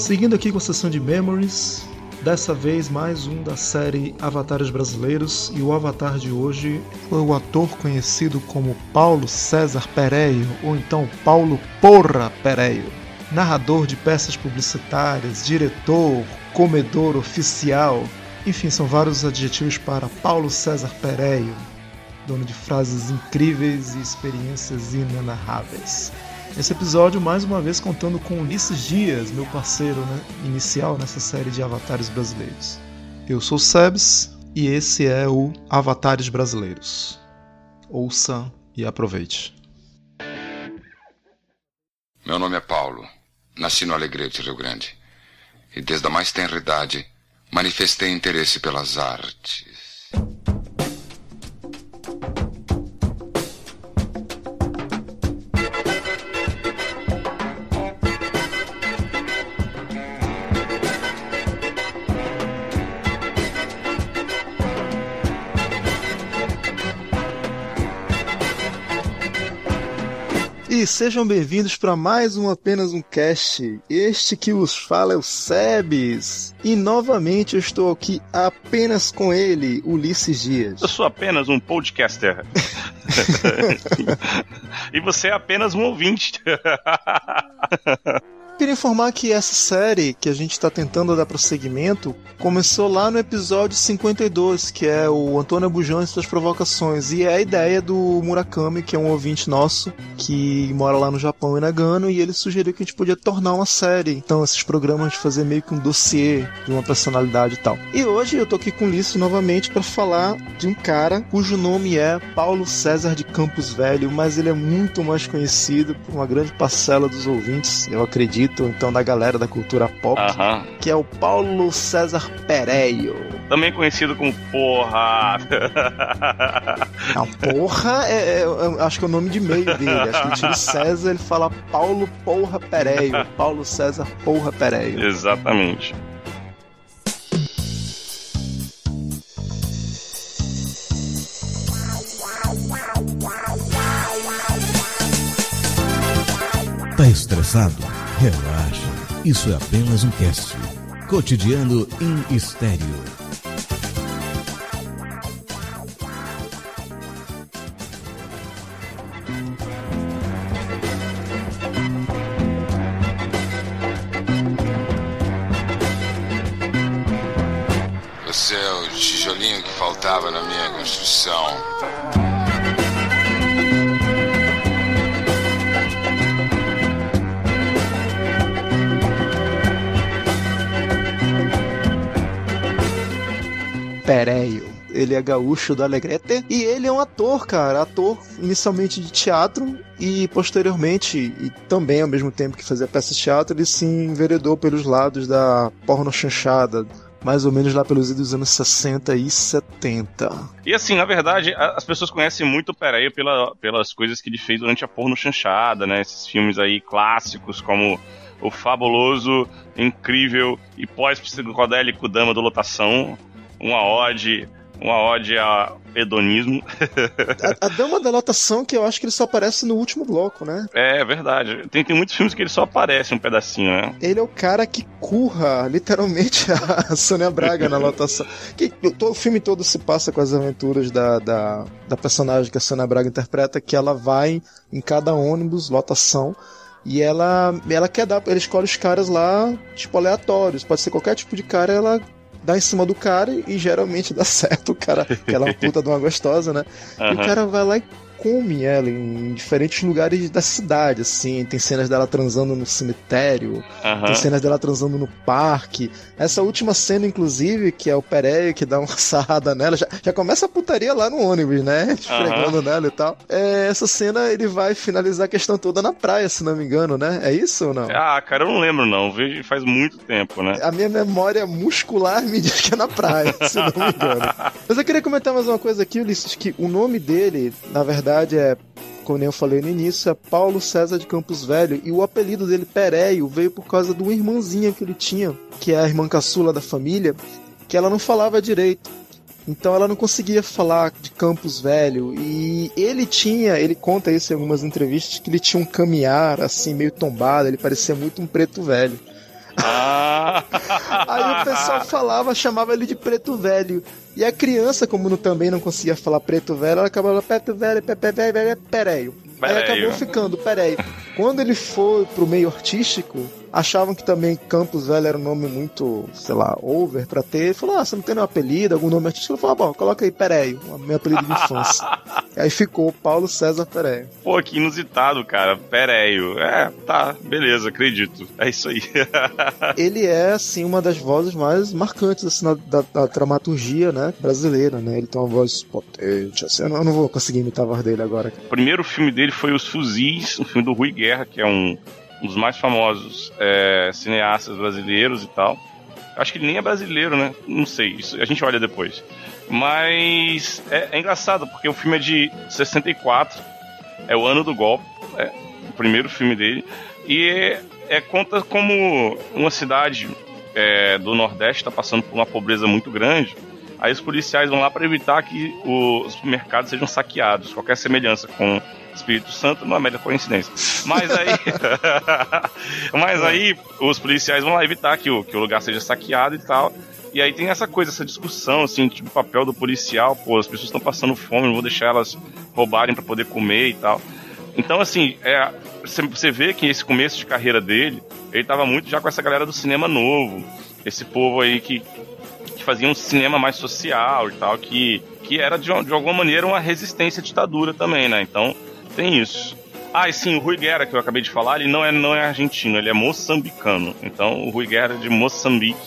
Seguindo aqui com a sessão de Memories, dessa vez mais um da série Avatares Brasileiros, e o avatar de hoje foi o ator conhecido como Paulo César Pereio, ou então Paulo Porra Pereio. Narrador de peças publicitárias, diretor, comedor oficial, enfim, são vários adjetivos para Paulo César Pereio, dono de frases incríveis e experiências inenarráveis. Esse episódio, mais uma vez, contando com Ulisses Dias, meu parceiro né, inicial nessa série de avatares brasileiros. Eu sou Sebs e esse é o Avatares Brasileiros. Ouça e aproveite. Meu nome é Paulo. Nasci no Alegrete, Rio Grande. E desde a mais tenra idade manifestei interesse pelas artes. E sejam bem-vindos para mais um Apenas um Cast. Este que vos fala é o Sebes. E novamente eu estou aqui apenas com ele, Ulisses Dias. Eu sou apenas um podcaster. e você é apenas um ouvinte. Queria informar que essa série que a gente está tentando dar prosseguimento começou lá no episódio 52, que é o Antônio Bujão e suas provocações. E é a ideia do Murakami, que é um ouvinte nosso, que mora lá no Japão e Nagano, e ele sugeriu que a gente podia tornar uma série. Então, esses programas de fazer meio que um dossiê de uma personalidade e tal. E hoje eu tô aqui com o Ulisses novamente para falar de um cara cujo nome é Paulo César de Campos Velho, mas ele é muito mais conhecido por uma grande parcela dos ouvintes, eu acredito então da galera da cultura pop, Aham. que é o Paulo César Pereio. Também conhecido como Porra. Não, porra, é, é- é- acho que é o nome de meio dele. Acho que ele tira o César, ele fala Paulo Porra Pereio. Paulo César Porra Pereio. Exatamente. Tá estressado? Relaxa. Isso é apenas um cast. Cotidiano em estéreo. Você é o tijolinho que faltava na minha construção. Pereio. Ele é gaúcho do Alegrete e ele é um ator, cara. Ator inicialmente de teatro e posteriormente, e também ao mesmo tempo que fazia peças de teatro, ele se enveredou pelos lados da porno chanchada. Mais ou menos lá pelos anos 60 e 70. E assim, na verdade, as pessoas conhecem muito o Pereio pela, pelas coisas que ele fez durante a porno chanchada, né? Esses filmes aí clássicos como o fabuloso, incrível e pós-psicodélico Dama do Lotação, uma ode, uma ode a hedonismo. A, a Dama da Lotação, que eu acho que ele só aparece no último bloco, né? É verdade. Tem, tem muitos filmes que ele só aparece um pedacinho, né? Ele é o cara que curra, literalmente, a Sônia Braga na lotação. Que, o, o filme todo se passa com as aventuras da, da, da personagem que a Sônia Braga interpreta, que ela vai em cada ônibus, lotação, e ela, ela quer dar, ela escolhe os caras lá, tipo, aleatórios. Pode ser qualquer tipo de cara, ela dá em cima do cara e geralmente dá certo. O cara, que ela uma puta de uma gostosa, né? E o cara vai lá e come ela em diferentes lugares da cidade, assim. Tem cenas dela transando no cemitério, Aham. tem cenas dela transando no parque. Essa última cena, inclusive, que é o Pereio que dá uma sarrada nela, já, já começa a putaria lá no ônibus, né? Esfregando nela e tal. É, essa cena ele vai finalizar a questão toda na praia, se não me engano, né? É isso ou não? Ah, cara, eu não lembro não. Vejo faz muito tempo, né? A minha memória muscular me diz que é na praia, se não me engano. Mas eu queria comentar mais uma coisa aqui, Ulisses, que o nome dele, na verdade, é, como eu falei no início, é Paulo César de Campos Velho, e o apelido dele, Pereio, veio por causa de uma irmãzinha que ele tinha, que é a irmã caçula da família, que ela não falava direito. Então ela não conseguia falar de Campos Velho. E ele tinha, ele conta isso em algumas entrevistas, que ele tinha um caminhar assim, meio tombado, ele parecia muito um preto velho. Ah. Aí o pessoal falava, chamava ele de preto velho. E a criança, como não, também não conseguia falar preto velho, ela acabava preto velho, pepe velho, pereio. Aí acabou ficando pereio. Quando ele foi pro meio artístico, achavam que também Campos Velho era um nome muito, sei lá, over pra ter. Ele falou: Ah, você não tem nenhum apelido, algum nome artístico? Ele falou: ah, bom, coloca aí Pereio, meu apelido de infância. aí ficou Paulo César Pereio. Pô, que inusitado, cara. Pereio. É, tá, beleza, acredito. É isso aí. ele é, assim, uma das vozes mais marcantes assim, da, da, da dramaturgia né, brasileira, né? Ele tem uma voz potente. Assim, eu, não, eu não vou conseguir imitar a voz dele agora. O primeiro filme dele foi Os Fuzis, um filme do Rui Guerra, que é um um dos mais famosos é, cineastas brasileiros e tal. Acho que ele nem é brasileiro, né? Não sei, isso a gente olha depois. Mas é, é engraçado, porque o filme é de 64, é o ano do golpe, é o primeiro filme dele, e é, é conta como uma cidade é, do Nordeste está passando por uma pobreza muito grande. Aí os policiais vão lá para evitar que os mercados sejam saqueados. Qualquer semelhança com Espírito Santo não é mera coincidência. Mas aí. mas aí os policiais vão lá evitar que o, que o lugar seja saqueado e tal. E aí tem essa coisa, essa discussão, assim, tipo, o papel do policial, pô, as pessoas estão passando fome, não vou deixar elas roubarem para poder comer e tal. Então, assim, é, você vê que esse começo de carreira dele, ele tava muito já com essa galera do cinema novo, esse povo aí que, que fazia um cinema mais social e tal, que, que era de, de alguma maneira uma resistência à ditadura também, né? Então, tem isso. Ah, e sim, o Rui Guerra, que eu acabei de falar, ele não é, não é argentino, ele é moçambicano. Então, o Rui Guerra é de Moçambique,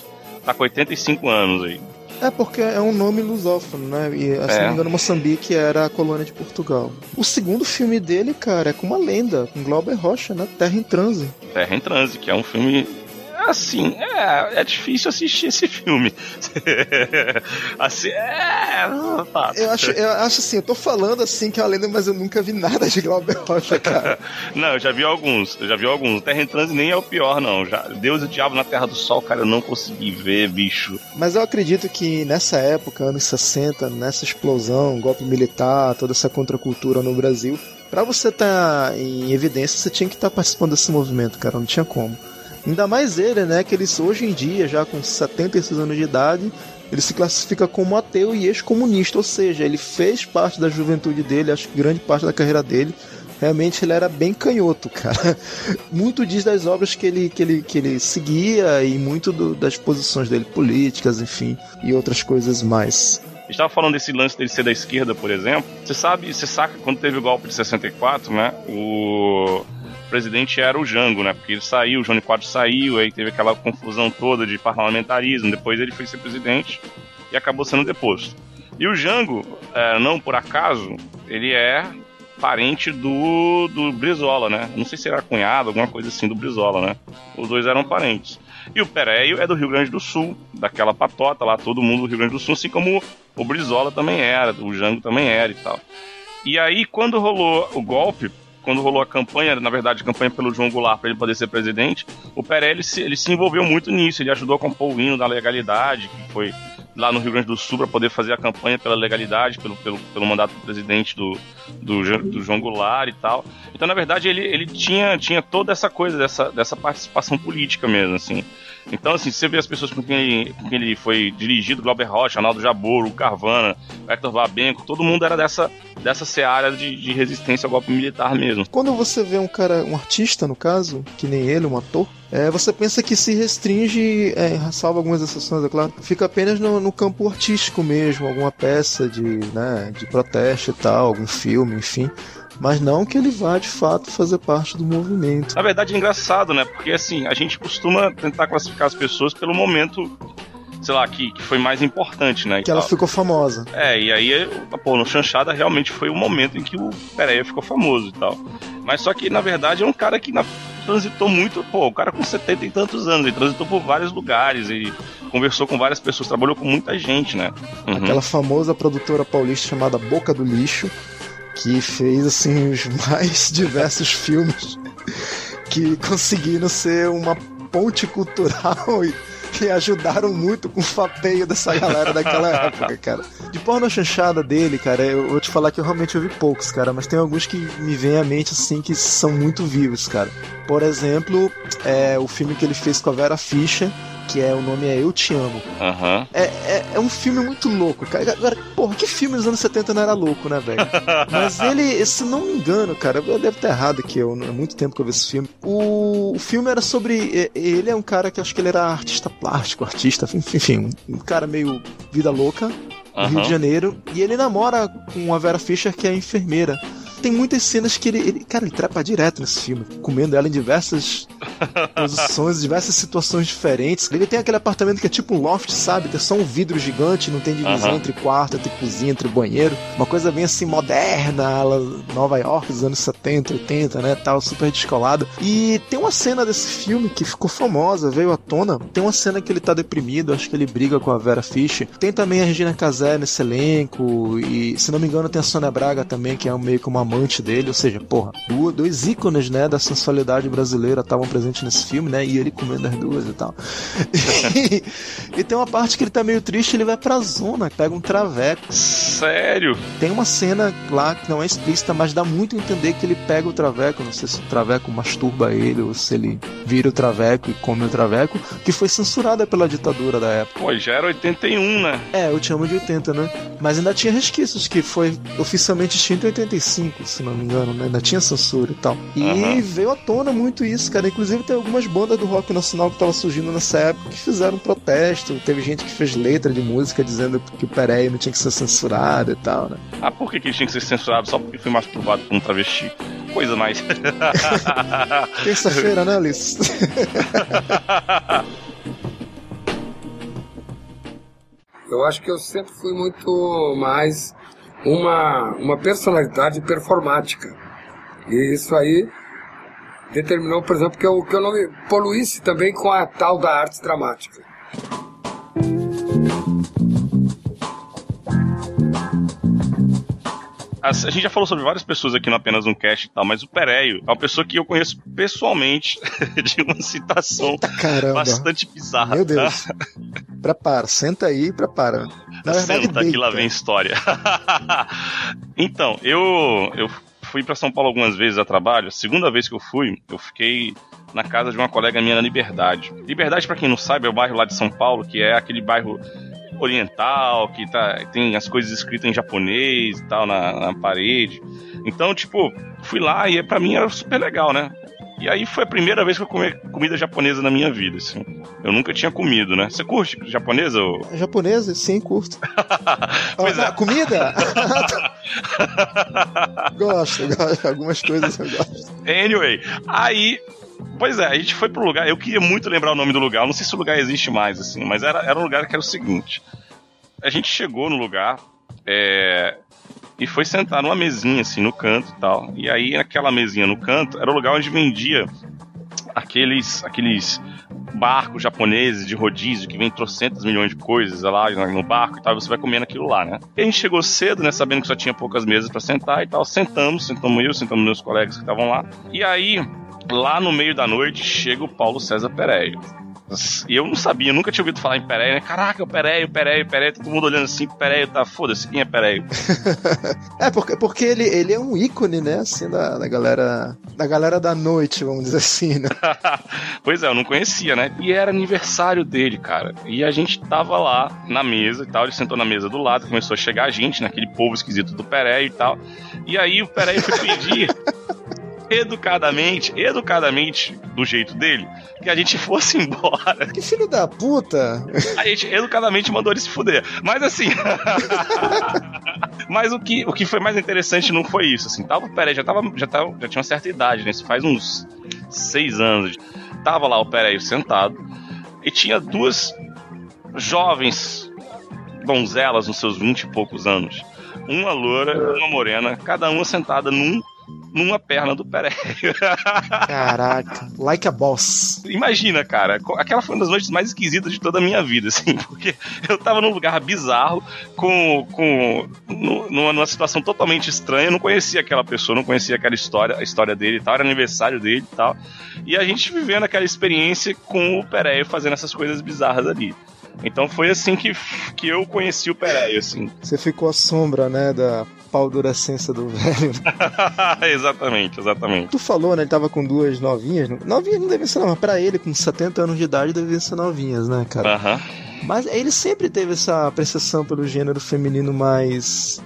tá com 85 anos aí. É porque é um nome lusófono, né? E, se é. não me engano, Moçambique era a colônia de Portugal. O segundo filme dele, cara, é com uma lenda, com Glauber Rocha, né? Terra em Transe. Terra em Transe, que é um filme assim, é, é difícil assistir esse filme. assim, é. Tá. Eu, acho, eu acho assim, eu tô falando assim que é uma lenda, mas eu nunca vi nada de Glauber Rocha, cara. não, eu já vi alguns, eu já vi alguns. Terra em Transe nem é o pior, não. Já, Deus e o Diabo na Terra do Sol, cara, eu não consegui ver, bicho. Mas eu acredito que nessa época, anos 60, nessa explosão, golpe militar, toda essa contracultura no Brasil, para você estar tá em evidência, você tinha que estar tá participando desse movimento, cara, não tinha como. Ainda mais ele, né? Que ele hoje em dia, já com 76 anos de idade, ele se classifica como ateu e ex-comunista, ou seja, ele fez parte da juventude dele, acho que grande parte da carreira dele. Realmente ele era bem canhoto, cara. Muito diz das obras que ele, que ele, que ele seguia e muito do, das posições dele políticas, enfim, e outras coisas mais estava falando desse lance dele ser da esquerda, por exemplo. Você sabe, você saca quando teve o golpe de 64, né? O presidente era o Jango, né? Porque ele saiu, o Johnny Quadros saiu, aí teve aquela confusão toda de parlamentarismo. Depois ele foi ser presidente e acabou sendo deposto. E o Jango, é, não por acaso, ele é parente do, do Brizola, né? Não sei se era cunhado, alguma coisa assim do Brizola, né? Os dois eram parentes. E o Pereio é do Rio Grande do Sul, daquela patota lá, todo mundo do Rio Grande do Sul, assim como o Brizola também era, o Jango também era e tal. E aí, quando rolou o golpe, quando rolou a campanha, na verdade, a campanha pelo João Goulart para ele poder ser presidente, o Peré se, ele se envolveu muito nisso. Ele ajudou a compor o hino da legalidade, que foi lá no Rio Grande do Sul para poder fazer a campanha pela legalidade, pelo, pelo, pelo mandato do presidente do, do, do, João Goulart e tal. Então, na verdade, ele, ele tinha, tinha toda essa coisa, dessa, dessa participação política mesmo, assim. Então, assim, você vê as pessoas com quem ele, com quem ele foi dirigido, Glauber Rocha, Arnaldo Jabor, Carvana, Hector Babenco, todo mundo era dessa, dessa seara de, de resistência ao golpe militar mesmo. Quando você vê um cara, um artista, no caso, que nem ele, um ator, é, você pensa que se restringe, é, salvo algumas exceções, é claro, fica apenas no, no, campo artístico mesmo, alguma peça de, né, de protesto e tal, algum filme, enfim mas não que ele vá de fato fazer parte do movimento. Na verdade é engraçado, né? Porque assim, a gente costuma tentar classificar as pessoas pelo momento sei lá, que, que foi mais importante, né? Que ela ficou famosa. É, e aí, pô, no Chanchada realmente foi o momento em que o Pereira ficou famoso e tal. Mas só que, na verdade, é um cara que na, transitou muito, pô, o cara com 70 e tantos anos, ele transitou por vários lugares e conversou com várias pessoas, trabalhou com muita gente, né? Uhum. Aquela famosa produtora paulista chamada Boca do Lixo, que fez assim os mais diversos filmes que conseguiram ser uma ponte cultural que ajudaram muito com o fapeio dessa galera daquela época, cara. De porno chanchada dele, cara, eu vou te falar que eu realmente ouvi poucos, cara, mas tem alguns que me vêm à mente, assim, que são muito vivos, cara. Por exemplo, é, o filme que ele fez com a Vera Fischer, que é o nome é Eu Te Amo. Uhum. É, é, é, um filme muito louco, cara. Agora, porra, que filme dos anos 70 não era louco, né, velho? Mas ele, se não me engano, cara, eu devo estar errado aqui, eu, há muito tempo que eu vi esse filme. O, o filme era sobre. Ele é um cara que acho que ele era artista plástico, artista, enfim, um cara meio vida louca. No Rio de Janeiro, e ele namora com a Vera Fischer, que é enfermeira tem muitas cenas que ele, ele, Cara, ele trepa direto nesse filme, comendo ela em diversas posições, diversas situações diferentes. Ele tem aquele apartamento que é tipo um loft, sabe? Tem só um vidro gigante, não tem divisão uhum. entre quarto, entre cozinha, entre banheiro. Uma coisa bem assim moderna, Nova York dos anos 70, 80, né? Tal, super descolado. E tem uma cena desse filme que ficou famosa, veio à tona. Tem uma cena que ele tá deprimido, acho que ele briga com a Vera Fischer. Tem também a Regina Casé nesse elenco. E, se não me engano, tem a Sônia Braga também, que é meio que uma amante dele, ou seja, porra, dois ícones, né, da sensualidade brasileira estavam presentes nesse filme, né, e ele comendo as duas e tal. e, e, tem uma parte que ele tá meio triste, ele vai pra zona, pega um traveco. Sério? Tem uma cena lá que não é explícita, mas dá muito a entender que ele pega o traveco, não sei se o traveco masturba ele ou se ele vira o traveco e come o traveco, que foi censurada pela ditadura da época. Pô, já era 81, né? É, eu te amo de 80, né? Mas ainda tinha resquícios, que foi oficialmente extinto em 85 se não me engano, né? Ainda tinha censura e tal. E uhum. veio à tona muito isso, cara. Inclusive tem algumas bandas do rock nacional que estavam surgindo nessa época que fizeram um protesto. Teve gente que fez letra de música dizendo que o Perey não tinha que ser censurado e tal, né? Ah, por que, que ele tinha que ser censurado só porque foi masturbado por um travesti? Coisa mais. Terça-feira, né, Alice? Eu acho que eu sempre fui muito mais uma, uma personalidade performática. E isso aí determinou, por exemplo, que eu, que eu não me poluísse também com a tal da arte dramática. a, gente já falou sobre várias pessoas aqui no apenas um cast e tal, mas o Pereio é uma pessoa que eu conheço pessoalmente de uma citação Eita, bastante bizarra. Meu Deus. Tá? Prepara, senta aí e prepara. Na verdade, senta que lá vem história. então, eu, eu fui para São Paulo algumas vezes a trabalho. A segunda vez que eu fui, eu fiquei na casa de uma colega minha na Liberdade. Liberdade, para quem não sabe, é o bairro lá de São Paulo, que é aquele bairro oriental, que tá, tem as coisas escritas em japonês e tal na, na parede. Então, tipo, fui lá e para mim era super legal, né? E aí foi a primeira vez que eu comi comida japonesa na minha vida, assim. Eu nunca tinha comido, né? Você curte japonesa? Ou... Japonesa? Sim, curto. pois ah, é. Comida? gosto, gosto. Algumas coisas eu gosto. Anyway, aí Pois é, a gente foi pro lugar. Eu queria muito lembrar o nome do lugar. Eu não sei se o lugar existe mais, assim, mas era, era um lugar que era o seguinte: a gente chegou no lugar é, e foi sentar numa mesinha, assim, no canto e tal. E aí, naquela mesinha no canto, era o lugar onde vendia aqueles, aqueles barcos japoneses de rodízio que vem trocentas milhões de coisas lá no barco e tal, você vai comendo aquilo lá, né? E a gente chegou cedo, né, sabendo que só tinha poucas mesas para sentar e tal, sentamos, sentamos eu, sentamos meus colegas que estavam lá. E aí, lá no meio da noite chega o Paulo César Pereira. E eu não sabia, eu nunca tinha ouvido falar em Pereira. Né? Caraca, o Pereira, Pereira, Pereira, todo mundo olhando assim, Pereira, tá, foda-se, quem é Pereira? é, porque, porque ele, ele é um ícone, né, assim, da, da galera da galera da noite, vamos dizer assim, né? pois é, eu não conhecia, né? E era aniversário dele, cara. E a gente tava lá na mesa e tal, ele sentou na mesa do lado, começou a chegar a gente, naquele povo esquisito do Pereira e tal. E aí o Pereira foi pedir educadamente, educadamente, do jeito dele, que a gente fosse embora. Que filho da puta! A gente educadamente mandou ele se fuder. Mas assim. Mas o que, o que foi mais interessante não foi isso, assim. Tava, peraí, já, tava, já, tava, já tinha uma certa idade, né? Isso faz uns seis anos. Tava lá o Pereira sentado e tinha duas jovens donzelas nos seus vinte e poucos anos. Uma loura e uma morena, cada uma sentada num numa perna do Pereio. Caraca, like a boss. Imagina, cara, aquela foi uma das noites mais esquisitas de toda a minha vida, assim, porque eu tava num lugar bizarro, com, com numa, numa situação totalmente estranha, eu não conhecia aquela pessoa, não conhecia aquela história, a história dele e tal, era aniversário dele e tal. E a gente vivendo aquela experiência com o Pereio fazendo essas coisas bizarras ali. Então foi assim que, que eu conheci o Pereio, assim. Você ficou à sombra, né, da paldurecência do velho. exatamente, exatamente. Tu falou, né, ele tava com duas novinhas. Novinhas não devem ser não, mas pra ele, com 70 anos de idade, devem ser novinhas, né, cara? Aham. Mas ele sempre teve essa apreciação pelo gênero feminino mais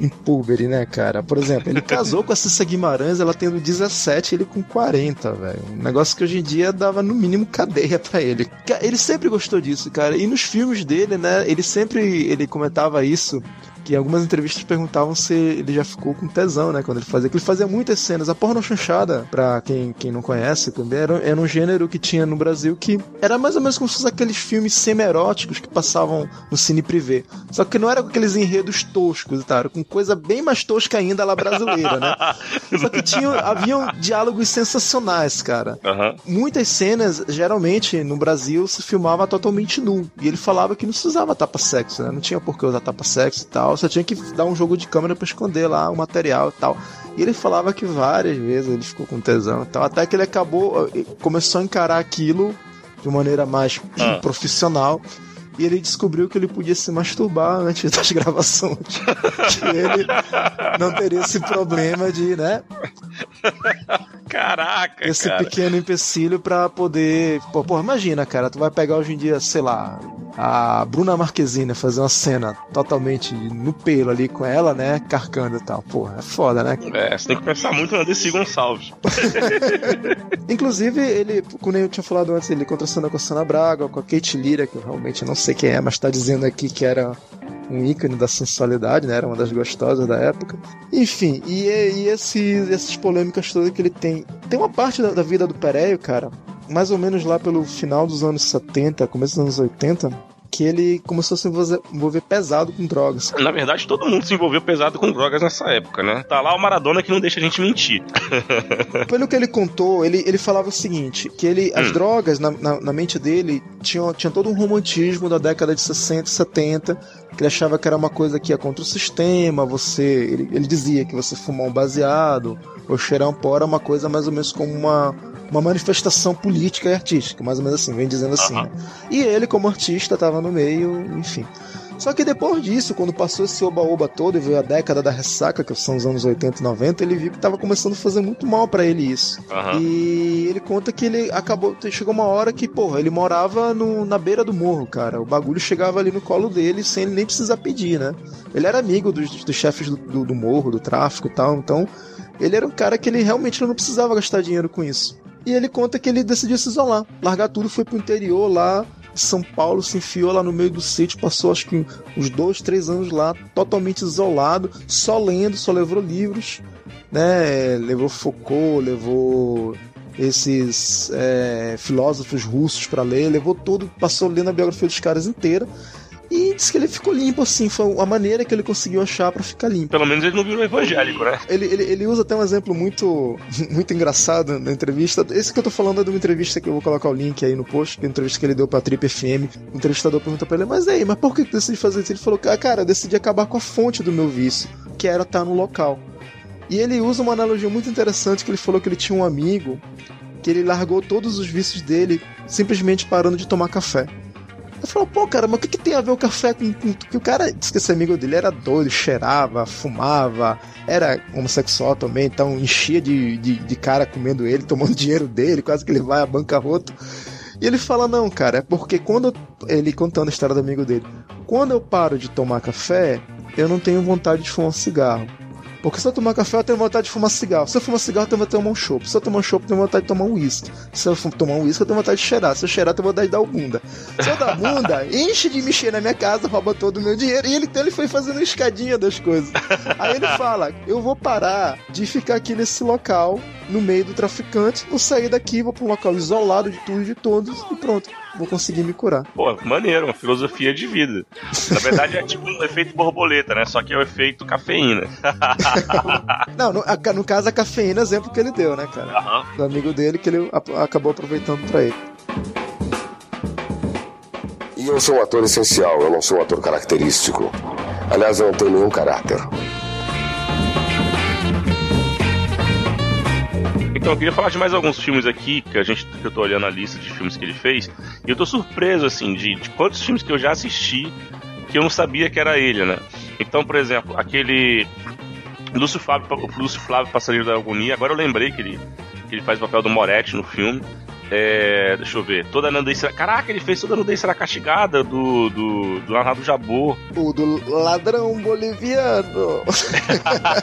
impúbere, né, cara? Por exemplo, ele casou com a Cissa Guimarães, ela tendo 17, ele com 40, velho. Um negócio que hoje em dia dava no mínimo cadeia para ele. Ele sempre gostou disso, cara. E nos filmes dele, né, ele sempre ele comentava isso que algumas entrevistas perguntavam se ele já ficou com tesão, né? Quando ele fazia. Que ele fazia muitas cenas. A porno chanchada, pra quem, quem não conhece também, era, era um gênero que tinha no Brasil que era mais ou menos como se fosse aqueles filmes semi-eróticos que passavam no cine privê. Só que não era com aqueles enredos toscos, tá? Era com coisa bem mais tosca ainda lá brasileira, né? Só que tinha, haviam diálogos sensacionais, cara. Uhum. Muitas cenas, geralmente, no Brasil, se filmava totalmente nu. E ele falava que não se usava tapa-sexo, né? Não tinha por que usar tapa-sexo e tal só tinha que dar um jogo de câmera para esconder lá o material e tal. E ele falava que várias vezes ele ficou com tesão e tal, até que ele acabou, eh, começou a encarar aquilo de maneira mais ah. profissional e ele descobriu que ele podia se masturbar antes das gravações. que ele não teria esse problema de, né? Caraca, Esse cara. pequeno empecilho pra poder. Pô, pô, imagina, cara, tu vai pegar hoje em dia, sei lá, a Bruna Marquezine fazer uma cena totalmente no pelo ali com ela, né? Carcando e tal. Pô, é foda, né? É, você tem que pensar muito na Desi Gonçalves. Inclusive, ele, como eu tinha falado antes, ele contracenou com a Sana Braga, com a Kate Lira, que eu realmente não sei quem é, mas tá dizendo aqui que era um ícone da sensualidade, né? Era uma das gostosas da época. Enfim, e, e esses, essas polêmicas todas que ele tem. Tem uma parte da, da vida do Pereio, cara, mais ou menos lá pelo final dos anos 70, começo dos anos 80, que ele começou a se envolver pesado com drogas. Na verdade, todo mundo se envolveu pesado com drogas nessa época, né? Tá lá o Maradona que não deixa a gente mentir. Pelo que ele contou, ele, ele falava o seguinte: que ele, as hum. drogas, na, na, na, mente dele, tinham, tinha todo um romantismo da década de 60 e 70, que ele achava que era uma coisa que ia contra o sistema, você. Ele, ele dizia que você fumar um baseado ou cheirar um pó era uma coisa mais ou menos como uma uma manifestação política e artística, mais ou menos assim, vem dizendo assim. Né? E ele, como artista, estava no meio, enfim. Só que depois disso, quando passou esse oba-oba todo e veio a década da ressaca, que são os anos 80 e 90, ele viu que estava começando a fazer muito mal para ele isso. Uhum. E ele conta que ele acabou. Chegou uma hora que, porra, ele morava no, na beira do morro, cara. O bagulho chegava ali no colo dele sem ele nem precisar pedir, né? Ele era amigo dos, dos chefes do, do, do morro, do tráfico e tal, então ele era um cara que ele realmente não precisava gastar dinheiro com isso. E ele conta que ele decidiu se isolar, largar tudo, foi pro interior lá, São Paulo, se enfiou lá no meio do sítio, passou acho que uns dois, três anos lá, totalmente isolado, só lendo, só levou livros, né? Levou Foucault, levou esses é, filósofos russos para ler, levou tudo, passou lendo a biografia dos caras inteira e disse que ele ficou limpo, assim, foi a maneira que ele conseguiu achar para ficar limpo. Pelo menos ele não virou evangélico, né? Ele, ele, ele usa até um exemplo muito, muito engraçado na entrevista. Esse que eu tô falando é de uma entrevista que eu vou colocar o link aí no post, que é uma entrevista que ele deu pra Trip FM. O entrevistador pergunta pra ele, mas aí, mas por que você decidi fazer isso? Ele falou, cara, eu decidi acabar com a fonte do meu vício, que era estar no local. E ele usa uma analogia muito interessante que ele falou que ele tinha um amigo que ele largou todos os vícios dele simplesmente parando de tomar café. Eu falo, pô, cara, mas o que, que tem a ver o café com, com. Que o cara disse que esse amigo dele era doido, cheirava, fumava, era homossexual também, então enchia de, de, de cara comendo ele, tomando dinheiro dele, quase que ele vai à bancarrota. E ele fala, não, cara, é porque quando. Ele contando a história do amigo dele. Quando eu paro de tomar café, eu não tenho vontade de fumar um cigarro. Porque se eu tomar café, eu tenho vontade de fumar cigarro. Se eu fumar cigarro, eu tenho vontade de tomar um chopp. Se eu tomar um chopp, eu tenho vontade de tomar um uísque. Se eu tomar um uísque, eu tenho vontade de cheirar. Se eu cheirar, eu tenho vontade de dar o bunda. Se eu dar bunda, enche de mexer na minha casa, rouba todo o meu dinheiro. E ele, então ele foi fazendo escadinha das coisas. Aí ele fala: Eu vou parar de ficar aqui nesse local no meio do traficante, vou sair daqui, vou pra um local isolado de tudo e de todos e pronto, vou conseguir me curar. Pô, maneiro, uma filosofia de vida. Na verdade é tipo um efeito borboleta, né? Só que é o efeito cafeína. Não, no, a- no caso a cafeína é exemplo que ele deu, né, cara? Aham. Do amigo dele que ele a- acabou aproveitando pra ele. E eu sou um ator essencial, eu não sou um ator característico. Aliás, eu não tenho nenhum caráter. Então, eu queria falar de mais alguns filmes aqui, que a gente que eu tô olhando a lista de filmes que ele fez, e eu tô surpreso, assim, de, de quantos filmes que eu já assisti que eu não sabia que era ele, né? Então, por exemplo, aquele Lúcio Flávio, Lúcio Flávio Passarinho da Agonia, agora eu lembrei que ele, que ele faz o papel do Moretti no filme. É, deixa eu ver, toda a será... Caraca, ele fez toda a nudez será castigada do, do, do Narrado Jabor. O do ladrão boliviano.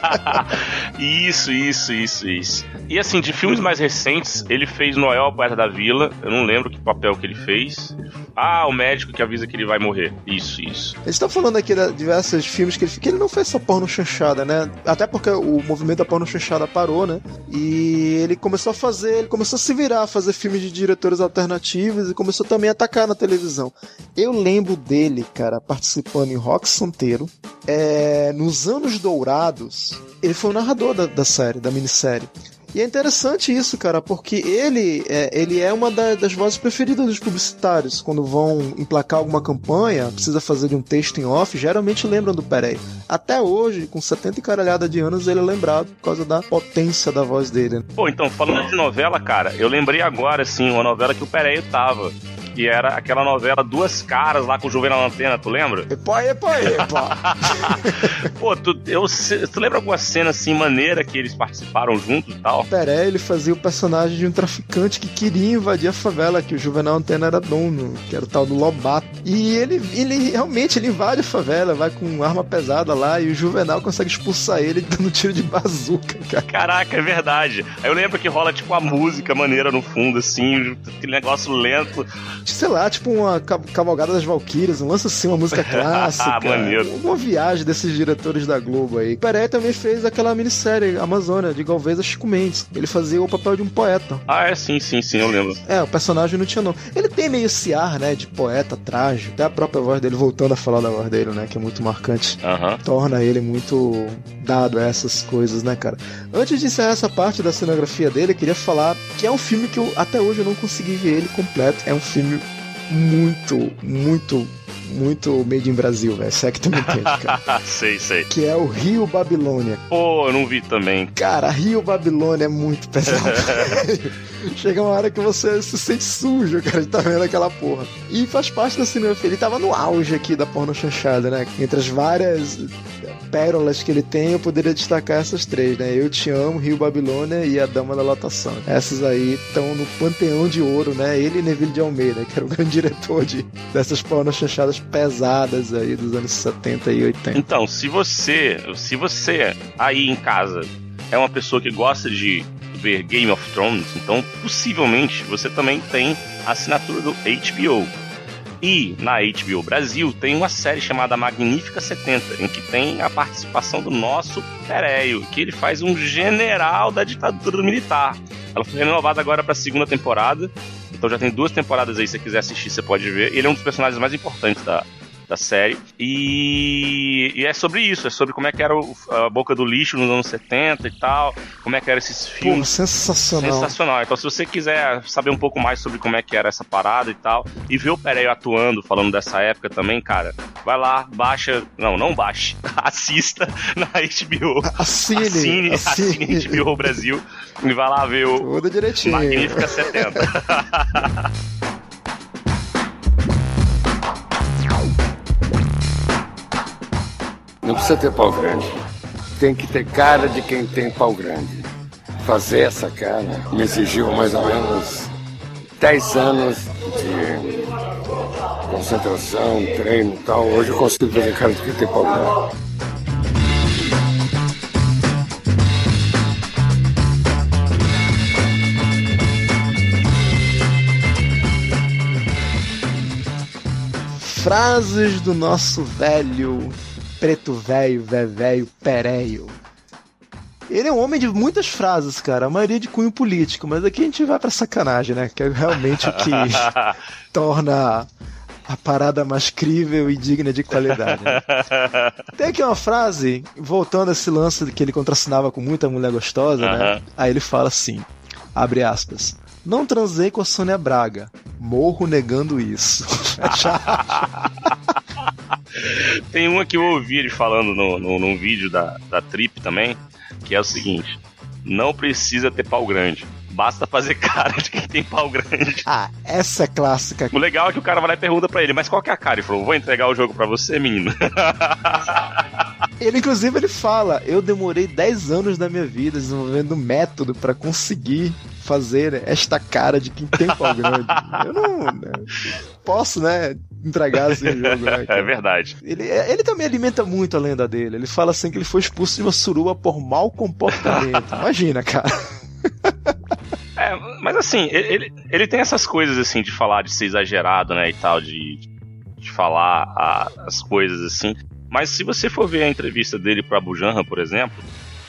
isso, isso, isso, isso. E assim, de filmes mais recentes, ele fez Noel, Poeta da Vila. Eu não lembro que papel que ele fez. Ah, o médico que avisa que ele vai morrer. Isso, isso. A gente tá falando aqui de diversos filmes que ele, que ele não fez só porno chanchada, né? Até porque o movimento da porno chanchada parou, né? E ele começou a fazer, ele começou a se virar, a fazer filmes de diretores alternativos e começou também a atacar na televisão. Eu lembro dele, cara, participando em Rock Santeiro. É, nos anos dourados, ele foi o narrador da, da série, da minissérie. E é interessante isso, cara, porque ele é, ele é uma da- das vozes preferidas dos publicitários. Quando vão emplacar alguma campanha, precisa fazer de um texto em off, geralmente lembram do Perey. Até hoje, com 70 e caralhada de anos, ele é lembrado por causa da potência da voz dele. Pô, então, falando de novela, cara, eu lembrei agora, assim, uma novela que o Pereio tava. Que era aquela novela Duas Caras lá com o Juvenal Antena, tu lembra? Epa, epa, epa! Pô, tu, eu, tu lembra alguma cena assim maneira que eles participaram juntos e tal? Peré, ele fazia o personagem de um traficante que queria invadir a favela, que o Juvenal Antena era dono, que era o tal do Lobato. E ele, ele realmente ele invade a favela, vai com arma pesada lá, e o Juvenal consegue expulsar ele dando tiro de bazuca, cara. Caraca, é verdade. Aí eu lembro que rola tipo uma música maneira no fundo, assim, aquele negócio lento. Sei lá, tipo uma ca- cavalgada das Valquírias, um lance assim, uma música clássica. Maneiro. Uma viagem desses diretores da Globo aí. Peré também fez aquela minissérie Amazônia, de Galvez a Chico Mendes. Ele fazia o papel de um poeta. Ah, é sim, sim, sim, eu lembro. É, o personagem não tinha nome. Ele tem meio esse ar, né, de poeta, trágico. Até a própria voz dele, voltando a falar da voz dele, né, que é muito marcante. Aham. Torna ele muito dado a essas coisas, né, cara? Antes de encerrar essa parte da cenografia dele, eu queria falar que é um filme que eu, até hoje eu não consegui ver ele completo. É um filme muito, muito, muito made in Brasil, velho. Se que tu me entende, cara. sei, sei. Que é o Rio Babilônia. Pô, eu não vi também. Cara, Rio Babilônia é muito pesado. Chega uma hora que você se sente sujo, cara, de tá vendo aquela porra. E faz parte da cinegrafia. Ele tava no auge aqui da porno chanchada, né? Entre as várias pérolas que ele tem, eu poderia destacar essas três, né? Eu Te Amo, Rio Babilônia e A Dama da Lotação. Essas aí estão no panteão de ouro, né? Ele e Neville de Almeida, que era o grande diretor de, dessas porno chanchadas pesadas aí dos anos 70 e 80. Então, se você, se você aí em casa é uma pessoa que gosta de ver Game of Thrones, então possivelmente você também tem assinatura do HBO. E na HBO Brasil tem uma série chamada Magnífica 70, em que tem a participação do nosso Pereio, que ele faz um general da ditadura militar. Ela foi renovada agora para a segunda temporada, então já tem duas temporadas aí, se você quiser assistir, você pode ver. Ele é um dos personagens mais importantes da, da série. E, e é sobre isso, é sobre como é que era o- a boca do lixo nos anos 70 e tal, como é que eram esses Pô, filmes. sensacional. Sensacional. Então, se você quiser saber um pouco mais sobre como é que era essa parada e tal, e ver o Pereio atuando, falando dessa época também, cara, vai lá, baixa. Não, não baixe. Assista na HBO. Assine, Assine, assine. assine HBO Brasil e vai lá ver o Tudo direitinho. Magnífica 70. precisa ter pau grande. Tem que ter cara de quem tem pau grande. Fazer essa cara me exigiu mais ou menos 10 anos de concentração, treino e tal. Hoje eu consigo fazer cara de quem tem pau grande. Frases do nosso velho, preto velho, vé velho, pereio. Ele é um homem de muitas frases, cara, a maioria de cunho político, mas aqui a gente vai pra sacanagem, né? Que é realmente o que torna a parada mais crível e digna de qualidade. Né? Tem aqui uma frase, voltando a esse lance que ele contracenava com muita mulher gostosa, né? Aí ele fala assim, abre aspas, não transei com a Sônia Braga, morro negando isso. Tem uma que eu ouvi ele falando no, no, num vídeo da, da Trip também, que é o seguinte: não precisa ter pau grande. Basta fazer cara de quem tem pau grande. Ah, essa é clássica. O legal é que o cara vai lá e pergunta pra ele, mas qual que é a cara? Ele falou, vou entregar o jogo pra você, menino. Ele, inclusive, ele fala: Eu demorei 10 anos da minha vida desenvolvendo método para conseguir fazer esta cara de quem tem pau grande. Eu não né, posso, né, entregar esse jogo. Né, é verdade. Ele, ele também alimenta muito a lenda dele. Ele fala assim que ele foi expulso de uma suruba por mau comportamento. Imagina, cara. É, mas assim, ele, ele tem essas coisas assim de falar de ser exagerado, né, e tal, de, de falar a, as coisas assim. Mas se você for ver a entrevista dele para Bujanra, por exemplo,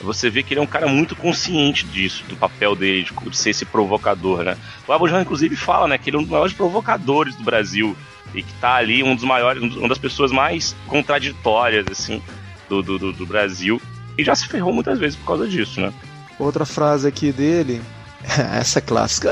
você vê que ele é um cara muito consciente disso, do papel dele, de, ser esse provocador, né? O Abu Janra, inclusive, fala, né, que ele é um dos maiores provocadores do Brasil e que tá ali um dos maiores, uma das pessoas mais contraditórias, assim, do, do, do Brasil. E já se ferrou muitas vezes por causa disso, né? Outra frase aqui dele, essa é clássica.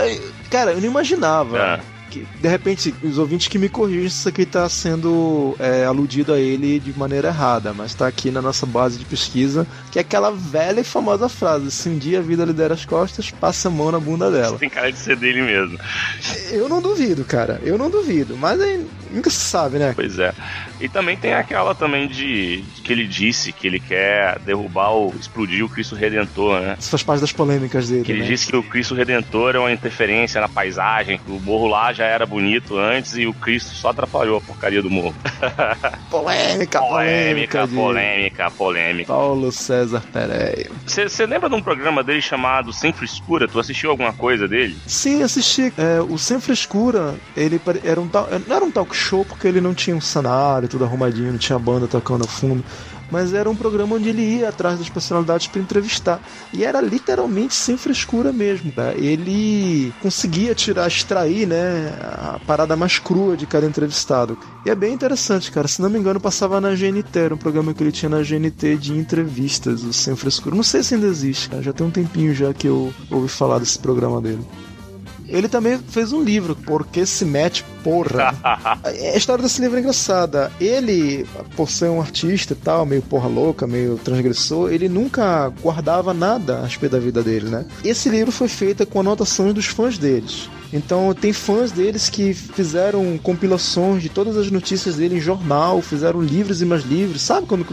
Cara, eu não imaginava. É que, de repente, os ouvintes que me corrigem se isso aqui está sendo é, aludido a ele de maneira errada, mas está aqui na nossa base de pesquisa, que é aquela velha e famosa frase: se um dia a vida lhe der as costas, passa a mão na bunda dela. Tem cara de ser dele mesmo. Eu não duvido, cara, eu não duvido, mas aí, nunca se sabe, né? Pois é. E também tem aquela também de, de que ele disse que ele quer derrubar ou explodir o Cristo Redentor, né? Isso faz parte das polêmicas dele. Que ele né? disse que o Cristo Redentor é uma interferência na paisagem, que o morro lá já era bonito antes e o Cristo só atrapalhou a porcaria do morro. polêmica, polêmica, polêmica, polêmica. Paulo César Pereira. Você lembra de um programa dele chamado Sem Frescura? Tu assistiu alguma coisa dele? Sim, assisti. É, o Sem Frescura, ele era um não era um talk show porque ele não tinha um cenário tudo arrumadinho, não tinha banda tocando no fundo mas era um programa onde ele ia atrás das personalidades para entrevistar. E era literalmente sem frescura mesmo. Tá? Ele conseguia tirar, extrair, né, a parada mais crua de cada entrevistado. E é bem interessante, cara. Se não me engano, passava na GNT, era um programa que ele tinha na GNT de entrevistas, o Sem Frescura. Não sei se ainda existe, cara. Já tem um tempinho já que eu ouvi falar desse programa dele. Ele também fez um livro, Porque se mete porra. a história desse livro é engraçada. Ele, por ser um artista e tal, meio porra louca, meio transgressor, ele nunca guardava nada a respeito da vida dele, né? Esse livro foi feito com anotações dos fãs deles. Então tem fãs deles que fizeram compilações de todas as notícias dele em jornal, fizeram livros e mais livros. Sabe quando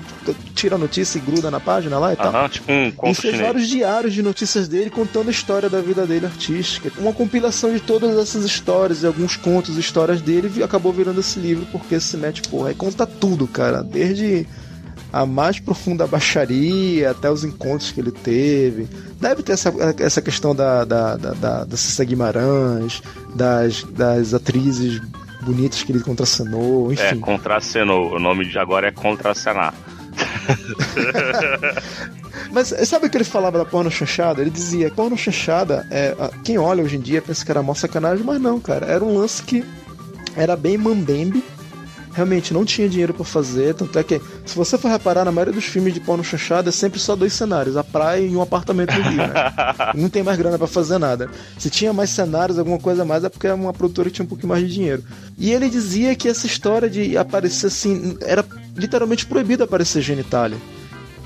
tira a notícia e gruda na página lá e tal? Aham, tipo um conto E fez chinês. vários diários de notícias dele contando a história da vida dele artística. Uma compilação de todas essas histórias e alguns contos e histórias dele e acabou virando esse livro porque se mete porra. Aí conta tudo, cara. Desde a mais profunda baixaria, até os encontros que ele teve. Deve ter essa, essa questão da, da, da, da, da Cissa Guimarães, das, das atrizes bonitas que ele contracenou, enfim. É, contracenou. O nome de agora é contracenar. Mas sabe o que ele falava da porno chanchada? Ele dizia, porno chanchada, é, quem olha hoje em dia pensa que era mó sacanagem, mas não, cara. Era um lance que era bem mambembe, realmente não tinha dinheiro para fazer, tanto é que, se você for reparar, na maioria dos filmes de porno chanchada é sempre só dois cenários, a praia e um apartamento no Rio, né? não tem mais grana para fazer nada. Se tinha mais cenários, alguma coisa mais, é porque uma produtora que tinha um pouquinho mais de dinheiro. E ele dizia que essa história de aparecer assim, era literalmente proibido aparecer genitália.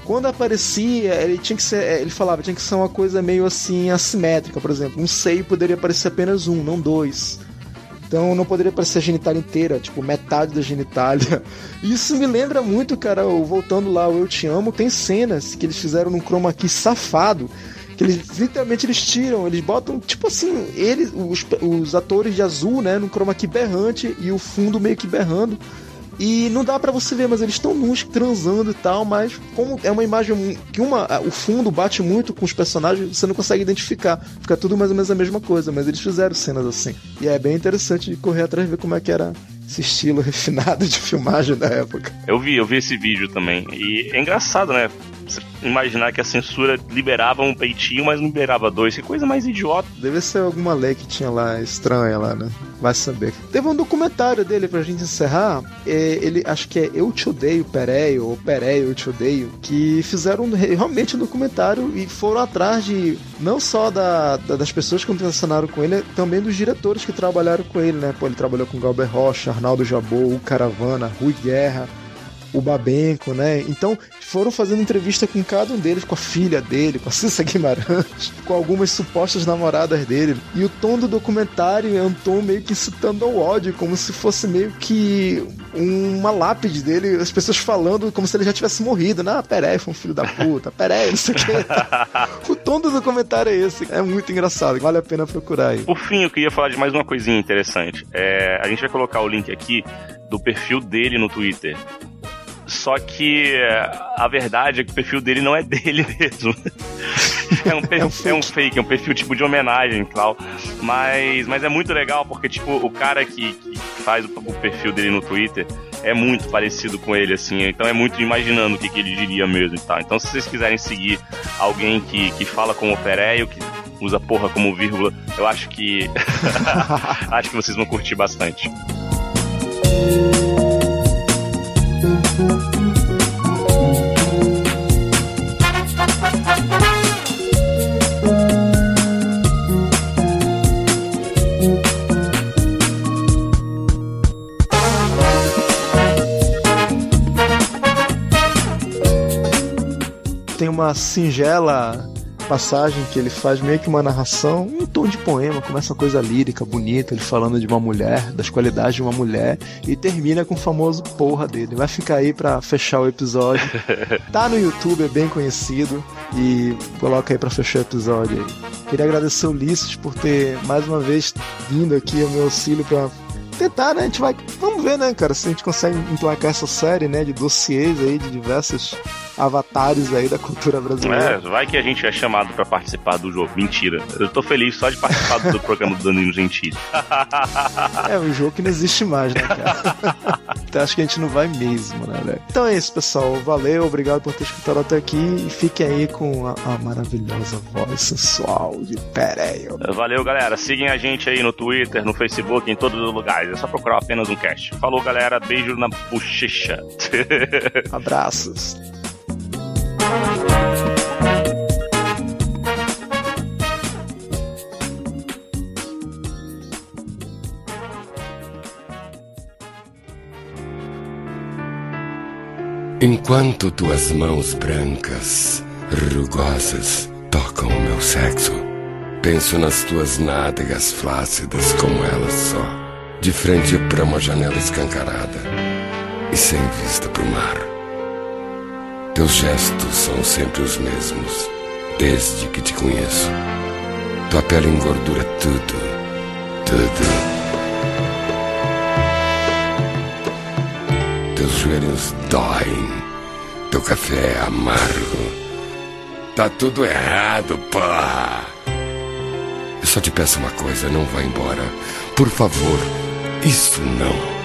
Quando aparecia, ele tinha que ser, ele falava, tinha que ser uma coisa meio assim assimétrica, por exemplo, um seio poderia aparecer apenas um, não dois. Então não poderia aparecer a genitália inteira, tipo, metade da genitália. Isso me lembra muito, cara, voltando lá, o Eu Te Amo, tem cenas que eles fizeram num chroma key safado, que eles literalmente eles tiram, eles botam, tipo assim, eles, os, os atores de azul, né, num chroma key berrante e o fundo meio que berrando. E não dá para você ver, mas eles estão nus transando e tal, mas como é uma imagem que uma, o fundo bate muito com os personagens, você não consegue identificar. Fica tudo mais ou menos a mesma coisa, mas eles fizeram cenas assim. E é bem interessante correr atrás e ver como é que era esse estilo refinado de filmagem da época. Eu vi, eu vi esse vídeo também. E é engraçado, né? Imaginar que a censura liberava um peitinho, mas não liberava dois. Que coisa mais idiota. Deve ser alguma lei que tinha lá, estranha lá, né? Vai saber. Teve um documentário dele pra gente encerrar. É, ele, acho que é Eu Te Odeio, Pereio, ou Pereio, Eu Te Odeio, que fizeram realmente um documentário e foram atrás de, não só da, da das pessoas que contracenaram com ele, também dos diretores que trabalharam com ele, né? Pô, ele trabalhou com Galber Rocha, Arnaldo Jabot, o Caravana, Rui Guerra, o Babenco, né? Então foram fazendo entrevista com cada um deles, com a filha dele, com a Cissa Guimarães, com algumas supostas namoradas dele. E o tom do documentário é um tom meio que incitando ao ódio, como se fosse meio que uma lápide dele, as pessoas falando como se ele já tivesse morrido. Ah, Peré foi um filho da puta, Peré, não sei o que. o tom do documentário é esse. É muito engraçado, vale a pena procurar aí. Por fim, eu queria falar de mais uma coisinha interessante. É, a gente vai colocar o link aqui do perfil dele no Twitter. Só que a verdade é que o perfil dele não é dele mesmo. é, um perfil, é, um é um fake, é um perfil tipo de homenagem e tal. Mas, mas é muito legal porque, tipo, o cara que, que faz o, o, perfil dele no Twitter é muito parecido com ele, assim. Então é muito imaginando o que, que ele diria mesmo e tal. Então, se vocês quiserem seguir alguém que, que fala como o Pereio, que usa porra como vírgula, eu acho que. acho que vocês vão curtir bastante. Tem uma singela passagem que ele faz meio que uma narração, um tom de poema, começa uma coisa lírica, bonita, ele falando de uma mulher, das qualidades de uma mulher, e termina com o famoso porra dele. Vai ficar aí para fechar o episódio. Tá no YouTube, é bem conhecido, e coloca aí para fechar o episódio aí. Queria agradecer o Ulisses por ter mais uma vez vindo aqui ao meu auxílio para tentar, né? A gente vai. Vamos ver, né, cara, se a gente consegue emplacar essa série, né? De dossiês aí, de diversos avatares aí da cultura brasileira. É, vai que a gente é chamado para participar do jogo. Mentira. Eu tô feliz só de participar do programa do Danilo Gentili. é um jogo que não existe mais, né, cara? então acho que a gente não vai mesmo, né, velho? Então é isso, pessoal. Valeu, obrigado por ter escutado até aqui e fiquem aí com a, a maravilhosa voz sensual de Pereio. Valeu, galera. Sigam a gente aí no Twitter, no Facebook, em todos os lugares. É só procurar apenas um cast. Falou, galera. Beijo na bochecha. Abraços. Enquanto tuas mãos brancas, rugosas, tocam o meu sexo, penso nas tuas nádegas flácidas como elas só, de frente para uma janela escancarada e sem vista para o mar. Teus gestos são sempre os mesmos, desde que te conheço. Tua pele engordura tudo, tudo. Teus joelhos doem, teu café é amargo. Tá tudo errado, porra. Eu só te peço uma coisa, não vá embora. Por favor, isso não.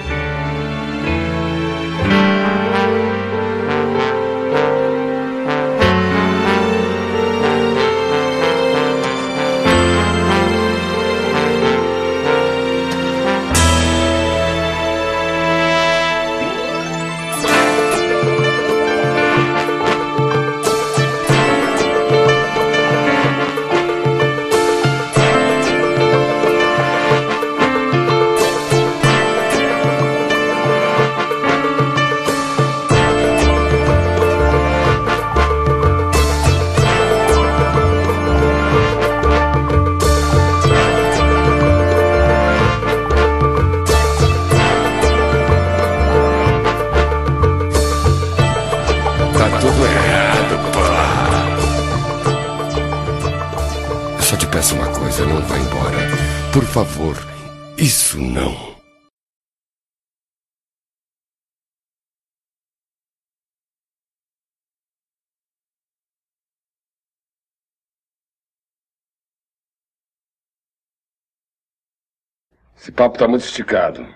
Papo tá muito esticado.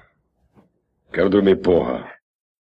Quero dormir, porra.